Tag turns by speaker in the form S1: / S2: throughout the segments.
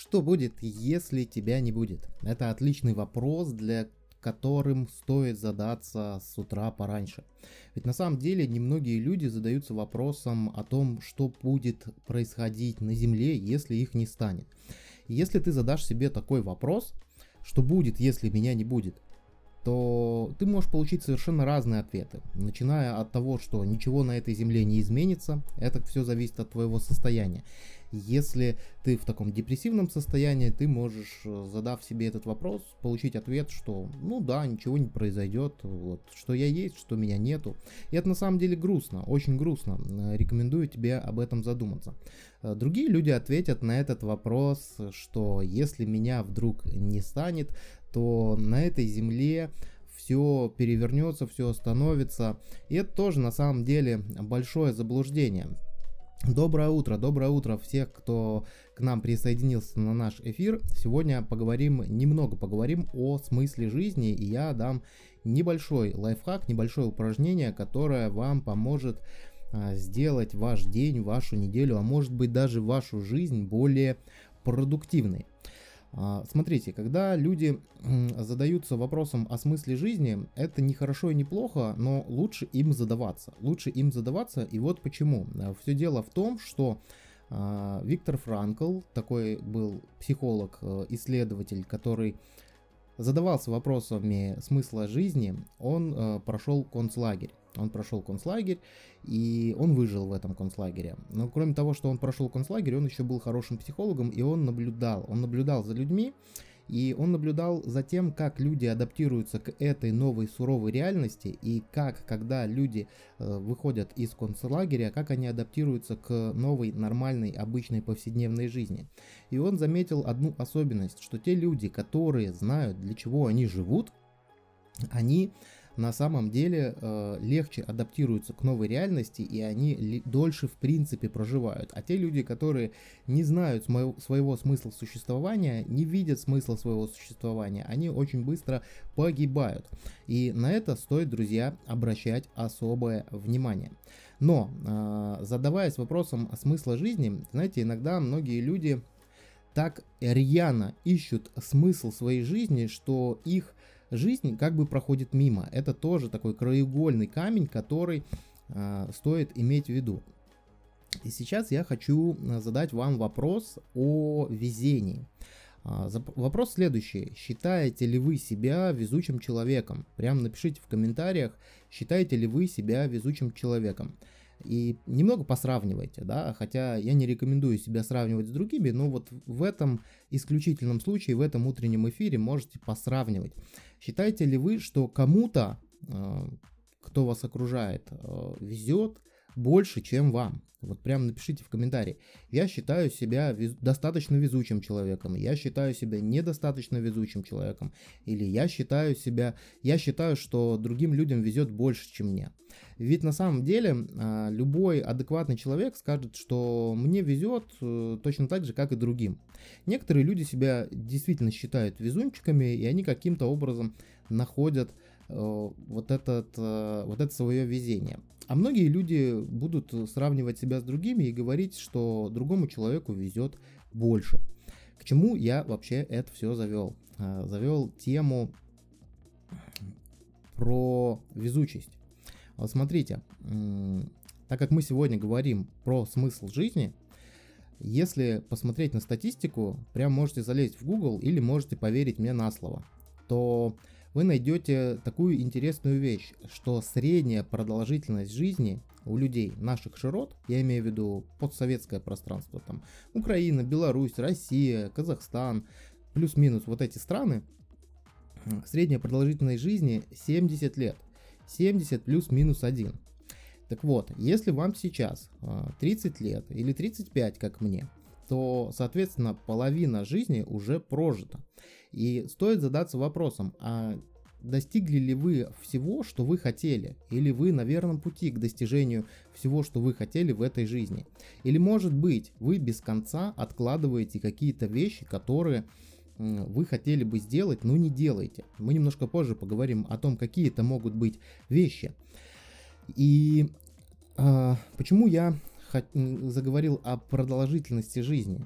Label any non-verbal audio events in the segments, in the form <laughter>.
S1: Что будет, если тебя не будет? Это отличный вопрос, для которым стоит задаться с утра пораньше. Ведь на самом деле немногие люди задаются вопросом о том, что будет происходить на Земле, если их не станет. если ты задашь себе такой вопрос, что будет, если меня не будет, то ты можешь получить совершенно разные ответы. Начиная от того, что ничего на этой земле не изменится, это все зависит от твоего состояния. Если ты в таком депрессивном состоянии, ты можешь, э, задав себе этот вопрос, получить ответ, что ну да, ничего не произойдет, вот, что я есть, что меня нету. И это на самом деле грустно, очень грустно. Э, рекомендую тебе об этом задуматься. Э, другие люди ответят на этот вопрос, что если меня вдруг не станет, то на этой земле все перевернется, все остановится. И это тоже на самом деле большое заблуждение. Доброе утро, доброе утро всех, кто к нам присоединился на наш эфир. Сегодня поговорим, немного поговорим о смысле жизни, и я дам небольшой лайфхак, небольшое упражнение, которое вам поможет а, сделать ваш день, вашу неделю, а может быть даже вашу жизнь более продуктивной. А, смотрите, когда люди задаются вопросом о смысле жизни, это не хорошо и не плохо, но лучше им задаваться. Лучше им задаваться, и вот почему. А, Все дело в том, что а, Виктор Франкл, такой был психолог, э, исследователь, который задавался вопросами смысла жизни, он э, прошел концлагерь. Он прошел концлагерь, и он выжил в этом концлагере. Но кроме того, что он прошел концлагерь, он еще был хорошим психологом, и он наблюдал. Он наблюдал за людьми, и он наблюдал за тем, как люди адаптируются к этой новой суровой реальности, и как, когда люди э, выходят из концлагеря, как они адаптируются к новой, нормальной, обычной повседневной жизни. И он заметил одну особенность, что те люди, которые знают, для чего они живут, они на самом деле э, легче адаптируются к новой реальности и они дольше в принципе проживают. А те люди, которые не знают своего, своего смысла существования, не видят смысла своего существования, они очень быстро погибают. И на это стоит, друзья, обращать особое внимание. Но э, задаваясь вопросом о смысле жизни, знаете, иногда многие люди так рьяно ищут смысл своей жизни, что их жизнь как бы проходит мимо. Это тоже такой краеугольный камень, который э, стоит иметь в виду. И сейчас я хочу а, задать вам вопрос о везении. А, вопрос следующий. Считаете ли вы себя везучим человеком? Прям напишите в комментариях, считаете ли вы себя везучим человеком и немного посравнивайте, да, хотя я не рекомендую себя сравнивать с другими, но вот в этом исключительном случае, в этом утреннем эфире можете посравнивать. Считаете ли вы, что кому-то, э, кто вас окружает, э, везет, больше, чем вам. Вот прям напишите в комментарии. Я считаю себя вез... достаточно везучим человеком. Я считаю себя недостаточно везучим человеком. Или я считаю себя... Я считаю, что другим людям везет больше, чем мне. Ведь на самом деле а, любой адекватный человек скажет, что мне везет э, точно так же, как и другим. Некоторые люди себя действительно считают везунчиками, и они каким-то образом находят вот, этот, э, вот это свое везение. А многие люди будут сравнивать себя с другими и говорить, что другому человеку везет больше. К чему я вообще это все завел? А, завел тему про везучесть. Вот смотрите, так как мы сегодня говорим про смысл жизни, если посмотреть на статистику, прям можете залезть в Google или можете поверить мне на слово, то вы найдете такую интересную вещь, что средняя продолжительность жизни у людей наших широт, я имею в виду постсоветское пространство, там Украина, Беларусь, Россия, Казахстан, плюс-минус вот эти страны, средняя продолжительность жизни 70 лет. 70 плюс-минус 1. Так вот, если вам сейчас 30 а, лет или 35, как мне, то, соответственно, половина жизни уже прожита. И стоит задаться вопросом, а достигли ли вы всего, что вы хотели? Или вы на верном пути к достижению всего, что вы хотели в этой жизни? Или, может быть, вы без конца откладываете какие-то вещи, которые вы хотели бы сделать, но не делаете. Мы немножко позже поговорим о том, какие это могут быть вещи. И э, почему я заговорил о продолжительности жизни.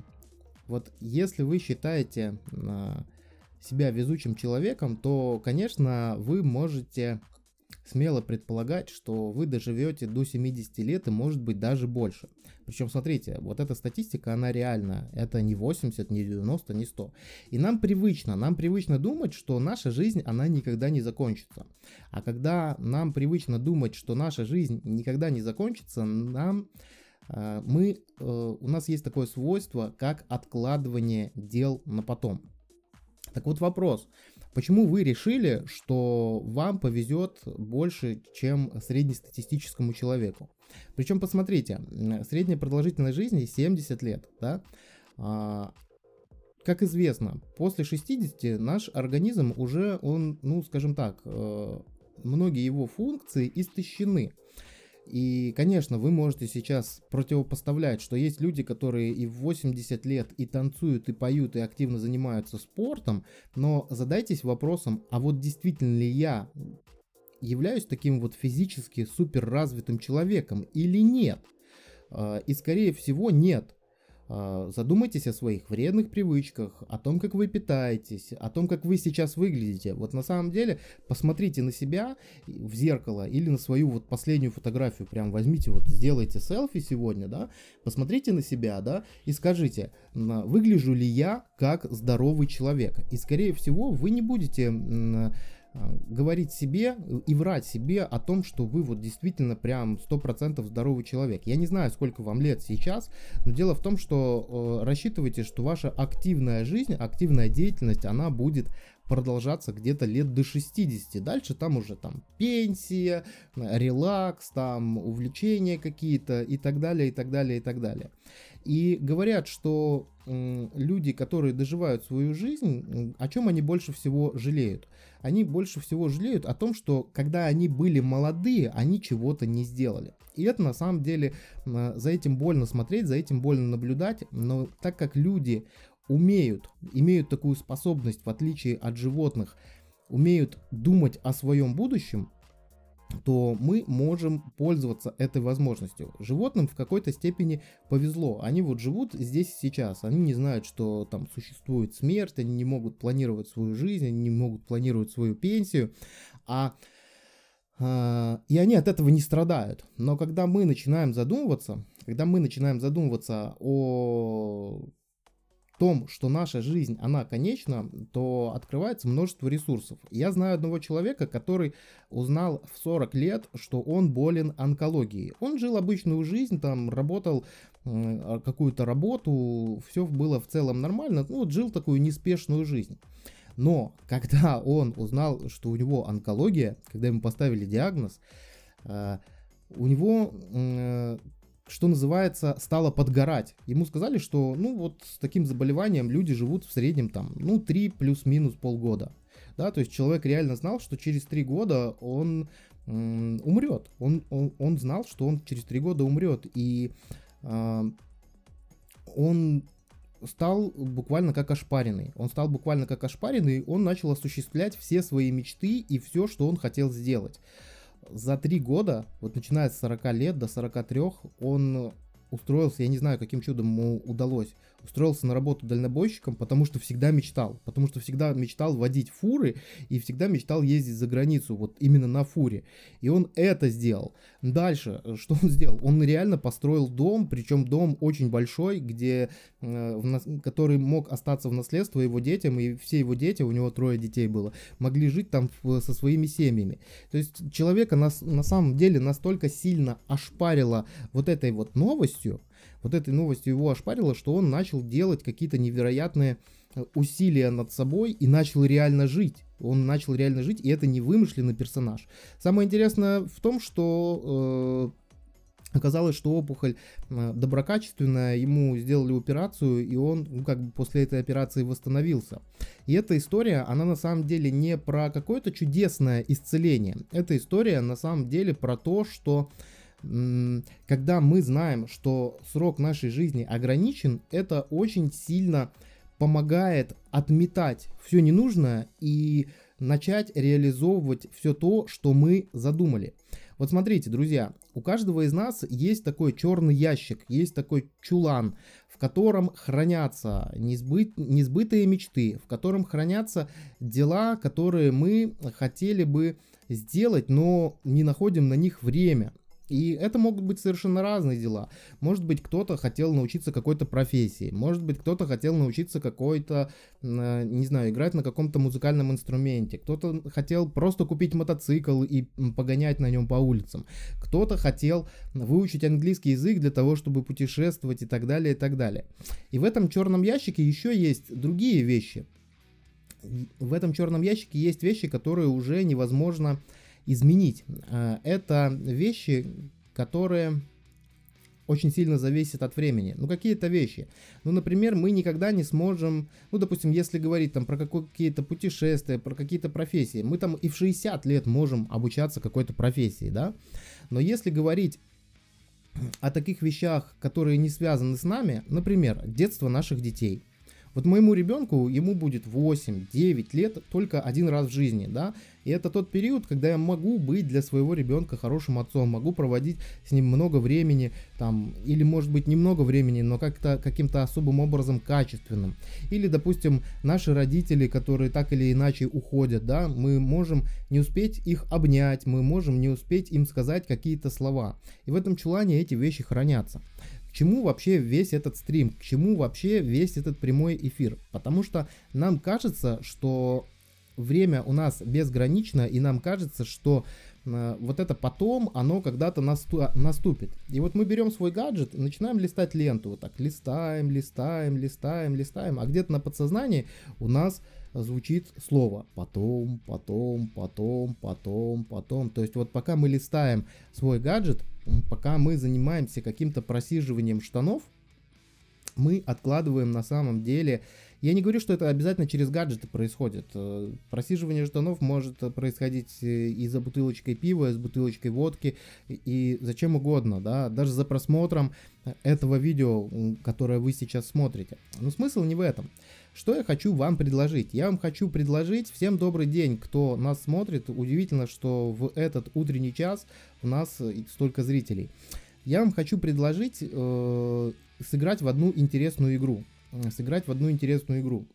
S1: Вот если вы считаете а, себя везучим человеком, то, конечно, вы можете смело предполагать, что вы доживете до 70 лет и может быть даже больше. Причем, смотрите, вот эта статистика, она реальна. Это не 80, не 90, не 100. И нам привычно, нам привычно думать, что наша жизнь, она никогда не закончится. А когда нам привычно думать, что наша жизнь никогда не закончится, нам э, мы, э, у нас есть такое свойство, как откладывание дел на потом. Так вот вопрос, Почему вы решили, что вам повезет больше, чем среднестатистическому человеку? Причем, посмотрите, средняя продолжительность жизни 70 лет, да? А, как известно, после 60 наш организм уже, он, ну, скажем так, э, многие его функции истощены. И, конечно, вы можете сейчас противопоставлять, что есть люди, которые и в 80 лет и танцуют, и поют, и активно занимаются спортом, но задайтесь вопросом, а вот действительно ли я являюсь таким вот физически суперразвитым человеком или нет? А, и скорее всего нет. А, задумайтесь о своих вредных привычках, о том, как вы питаетесь, о том, как вы сейчас выглядите. Вот на самом деле посмотрите на себя в зеркало или на свою вот последнюю фотографию, прям возьмите вот, сделайте селфи сегодня, да, посмотрите на себя, да, и скажите, выгляжу ли я как здоровый человек. И скорее всего вы не будете говорить себе и врать себе о том, что вы вот действительно прям 100% здоровый человек. Я не знаю, сколько вам лет сейчас, но дело в том, что э, рассчитывайте, что ваша активная жизнь, активная деятельность, она будет продолжаться где-то лет до 60. Дальше там уже там пенсия, релакс, там увлечения какие-то и так далее, и так далее, и так далее. И говорят, что люди, которые доживают свою жизнь, о чем они больше всего жалеют? они больше всего жалеют о том, что когда они были молодые, они чего-то не сделали. И это на самом деле, за этим больно смотреть, за этим больно наблюдать, но так как люди умеют, имеют такую способность, в отличие от животных, умеют думать о своем будущем, то мы можем пользоваться этой возможностью. Животным в какой-то степени повезло. Они вот живут здесь сейчас. Они не знают, что там существует смерть, они не могут планировать свою жизнь, они не могут планировать свою пенсию. А а, и они от этого не страдают. Но когда мы начинаем задумываться, когда мы начинаем задумываться о том, что наша жизнь, она конечна, то открывается множество ресурсов. Я знаю одного человека, который узнал в 40 лет, что он болен онкологией. Он жил обычную жизнь, там работал э, какую-то работу, все было в целом нормально, ну вот жил такую неспешную жизнь. Но когда он узнал, что у него онкология, когда ему поставили диагноз, э, у него э, что называется, стало подгорать. Ему сказали, что, ну, вот с таким заболеванием люди живут в среднем там, ну, 3 плюс-минус полгода. Да, то есть человек реально знал, что через 3 года он умрет. Он, он, он знал, что он через 3 года умрет. И э, он стал буквально как ошпаренный. Он стал буквально как ошпаренный, он начал осуществлять все свои мечты и все, что он хотел сделать за три года, вот начиная с 40 лет до 43, он устроился, я не знаю, каким чудом ему удалось, устроился на работу дальнобойщиком, потому что всегда мечтал, потому что всегда мечтал водить фуры и всегда мечтал ездить за границу, вот именно на фуре. И он это сделал. Дальше, э, <laughs> что он сделал? Он реально построил дом, причем дом очень большой, где, э, который мог остаться в наследство его детям, и все его дети, у него трое детей было, могли жить там со своими семьями. То есть человека на, на самом деле настолько сильно ошпарило вот этой вот новостью, вот этой новостью его ошпарило, что он начал делать какие-то невероятные э, усилия над собой и начал реально жить. Он начал реально жить, и это не вымышленный персонаж. Самое интересное в том, что э, оказалось, что опухоль э, доброкачественная, ему сделали операцию, и он ну, как бы после этой операции восстановился. И эта история, она на самом деле не про какое-то чудесное исцеление. Эта история на самом деле про то, что когда мы знаем, что срок нашей жизни ограничен, это очень сильно помогает отметать все ненужное и начать реализовывать все то, что мы задумали. Вот смотрите, друзья, у каждого из нас есть такой черный ящик, есть такой чулан, в котором хранятся несбыт, несбытые мечты, в котором хранятся дела, которые мы хотели бы сделать, но не находим на них время. И это могут быть совершенно разные дела. Может быть, кто-то хотел научиться какой-то профессии. Может быть, кто-то хотел научиться какой-то, э, не знаю, играть на каком-то музыкальном инструменте. Кто-то хотел просто купить мотоцикл и погонять на нем по улицам. Кто-то хотел выучить английский язык для того, чтобы путешествовать и так далее, и так далее. И в этом черном ящике еще есть другие вещи. В этом черном ящике есть вещи, которые уже невозможно изменить. А, это вещи, которые очень сильно зависят от времени. Ну, какие-то вещи. Ну, например, мы никогда не сможем, ну, допустим, если говорить там про какие-то путешествия, про какие-то профессии, мы там и в 60 лет можем обучаться какой-то профессии, да. Но если говорить о таких вещах, которые не связаны с нами, например, детство наших детей – вот моему ребенку, ему будет 8-9 лет только один раз в жизни, да, и это тот период, когда я могу быть для своего ребенка хорошим отцом, могу проводить с ним много времени, там, или может быть немного времени, но как-то каким-то особым образом качественным. Или, допустим, наши родители, которые так или иначе уходят, да, мы можем не успеть их обнять, мы можем не успеть им сказать какие-то слова. И в этом чулане эти вещи хранятся чему вообще весь этот стрим, к чему вообще весь этот прямой эфир. Потому что нам кажется, что время у нас безгранично, и нам кажется, что э, вот это потом, оно когда-то насту- наступит. И вот мы берем свой гаджет начинаем листать ленту. Вот так листаем, листаем, листаем, листаем. А где-то на подсознании у нас звучит слово потом, потом, потом, потом, потом. То есть вот пока мы листаем свой гаджет, пока мы занимаемся каким-то просиживанием штанов, мы откладываем на самом деле... Я не говорю, что это обязательно через гаджеты происходит. Э, просиживание штанов может происходить э, и за бутылочкой пива, и с бутылочкой водки, и зачем угодно, да, даже за просмотром этого видео, которое вы сейчас смотрите. Но смысл не в этом. Что я хочу вам предложить? Я вам хочу предложить, всем добрый день, кто нас смотрит. Удивительно, что в этот утренний час у нас столько зрителей. Я вам хочу предложить э, сыграть в одну интересную игру. Сыграть в одну интересную игру.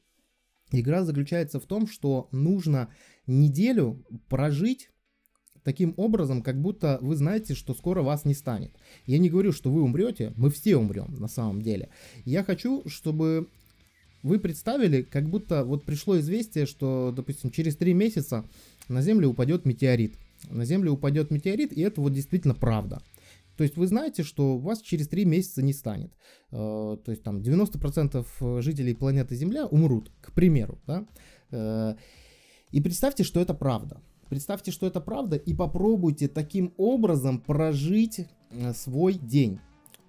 S1: Игра заключается в том, что нужно неделю прожить таким образом, как будто вы знаете, что скоро вас не станет. Я не говорю, что вы умрете, мы все умрем на самом деле. Я хочу, чтобы вы представили, как будто вот пришло известие, что, допустим, через три месяца на Землю упадет метеорит. На Землю упадет метеорит, и это вот действительно правда. То есть вы знаете, что вас через три месяца не станет. Э, то есть там 90% жителей планеты Земля умрут, к примеру. Да? Э, и представьте, что это правда. Представьте, что это правда, и попробуйте таким образом прожить э, свой день.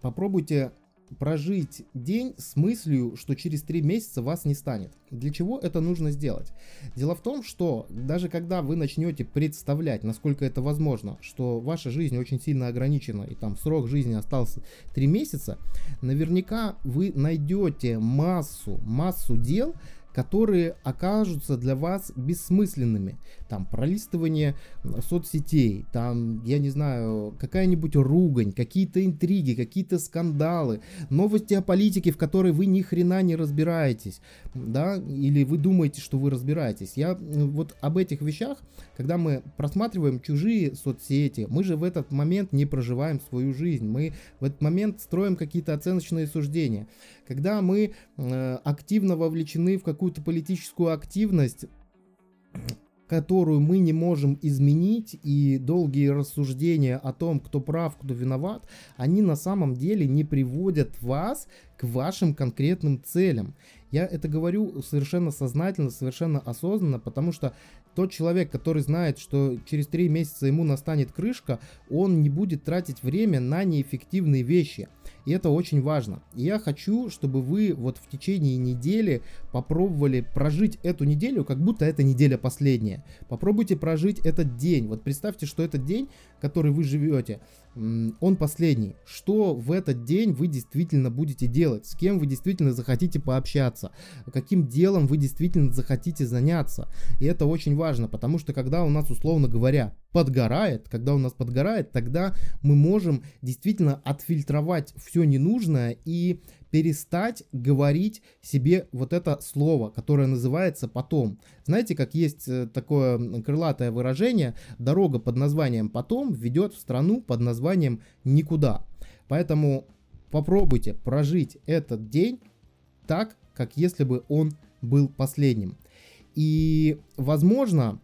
S1: Попробуйте прожить день с мыслью, что через три месяца вас не станет. Для чего это нужно сделать? Дело в том, что даже когда вы начнете представлять, насколько это возможно, что ваша жизнь очень сильно ограничена и там срок жизни остался три месяца, наверняка вы найдете массу, массу дел, которые окажутся для вас бессмысленными. Там пролистывание соцсетей, там, я не знаю, какая-нибудь ругань, какие-то интриги, какие-то скандалы, новости о политике, в которой вы ни хрена не разбираетесь, да, или вы думаете, что вы разбираетесь. Я вот об этих вещах, когда мы просматриваем чужие соцсети, мы же в этот момент не проживаем свою жизнь, мы в этот момент строим какие-то оценочные суждения. Когда мы э, активно вовлечены в какую-то политическую активность, которую мы не можем изменить, и долгие рассуждения о том, кто прав, кто виноват, они на самом деле не приводят вас к вашим конкретным целям. Я это говорю совершенно сознательно, совершенно осознанно, потому что тот человек, который знает, что через три месяца ему настанет крышка, он не будет тратить время на неэффективные вещи. И это очень важно. И я хочу, чтобы вы вот в течение недели попробовали прожить эту неделю, как будто эта неделя последняя. Попробуйте прожить этот день. Вот представьте, что этот день, который вы живете, он последний. Что в этот день вы действительно будете делать? С кем вы действительно захотите пообщаться? Каким делом вы действительно захотите заняться? И это очень важно, потому что когда у нас, условно говоря, подгорает, когда у нас подгорает, тогда мы можем действительно отфильтровать все ненужное и перестать говорить себе вот это слово, которое называется потом. Знаете, как есть э, такое крылатое выражение, дорога под названием потом ведет в страну под названием никуда. Поэтому попробуйте прожить этот день так, как если бы он был последним. И, возможно,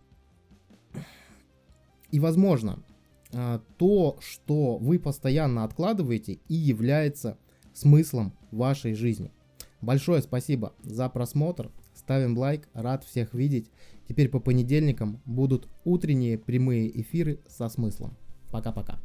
S1: и, возможно, а, то, что вы постоянно откладываете и является смыслом вашей жизни. Большое спасибо за просмотр. Ставим лайк, рад всех видеть. Теперь по понедельникам будут утренние прямые эфиры со смыслом. Пока-пока.